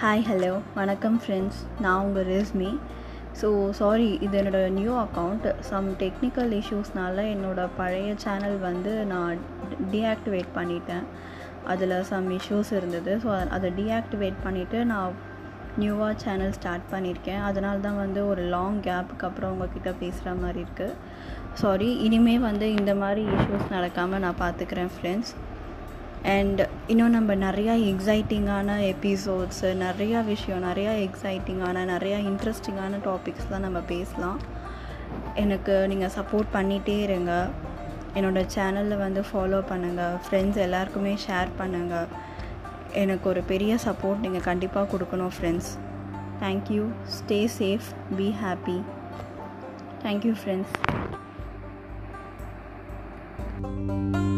Hi hello வணக்கம் friends நான் உங்கள் ரிஸ்மி ஸோ சாரி இது என்னோடய நியூ அக்கௌண்ட் சம் டெக்னிக்கல் இஷ்யூஸ்னால என்னோடய பழைய சேனல் வந்து நான் டீஆக்டிவேட் பண்ணிட்டேன். அதில் சம் இஷ்யூஸ் இருந்தது. ஸோ அதை டீஆக்டிவேட் பண்ணிவிட்டு நான் நியூவாக சேனல் ஸ்டார்ட் பண்ணியிருக்கேன் அதனால தான் வந்து ஒரு லாங் கேப்புக்கு அப்புறம் உங்ககிட்ட பேசுகிற மாதிரி இருக்குது சாரி இனிமேல் வந்து இந்த மாதிரி இஷ்யூஸ் நடக்காமல் நான் பார்த்துக்கிறேன் ஃப்ரெண்ட்ஸ் அண்ட் இன்னும் நம்ம நிறையா எக்ஸைட்டிங்கான எபிசோட்ஸு நிறையா விஷயம் நிறையா எக்ஸைட்டிங்கான நிறையா இன்ட்ரெஸ்டிங்கான டாபிக்ஸ் தான் நம்ம பேசலாம். எனக்கு நீங்கள் சப்போர்ட் பண்ணிகிட்டே இருங்க. என்னோடய சேனலில் வந்து ஃபாலோ பண்ணுங்கள் ஃப்ரெண்ட்ஸ் எல்லாருக்குமே ஷேர் பண்ணுங்கள் எனக்கு ஒரு பெரிய சப்போர்ட் நீங்கள் கண்டிப்பாக கொடுக்கணும் friends thank you stay safe be happy thank you friends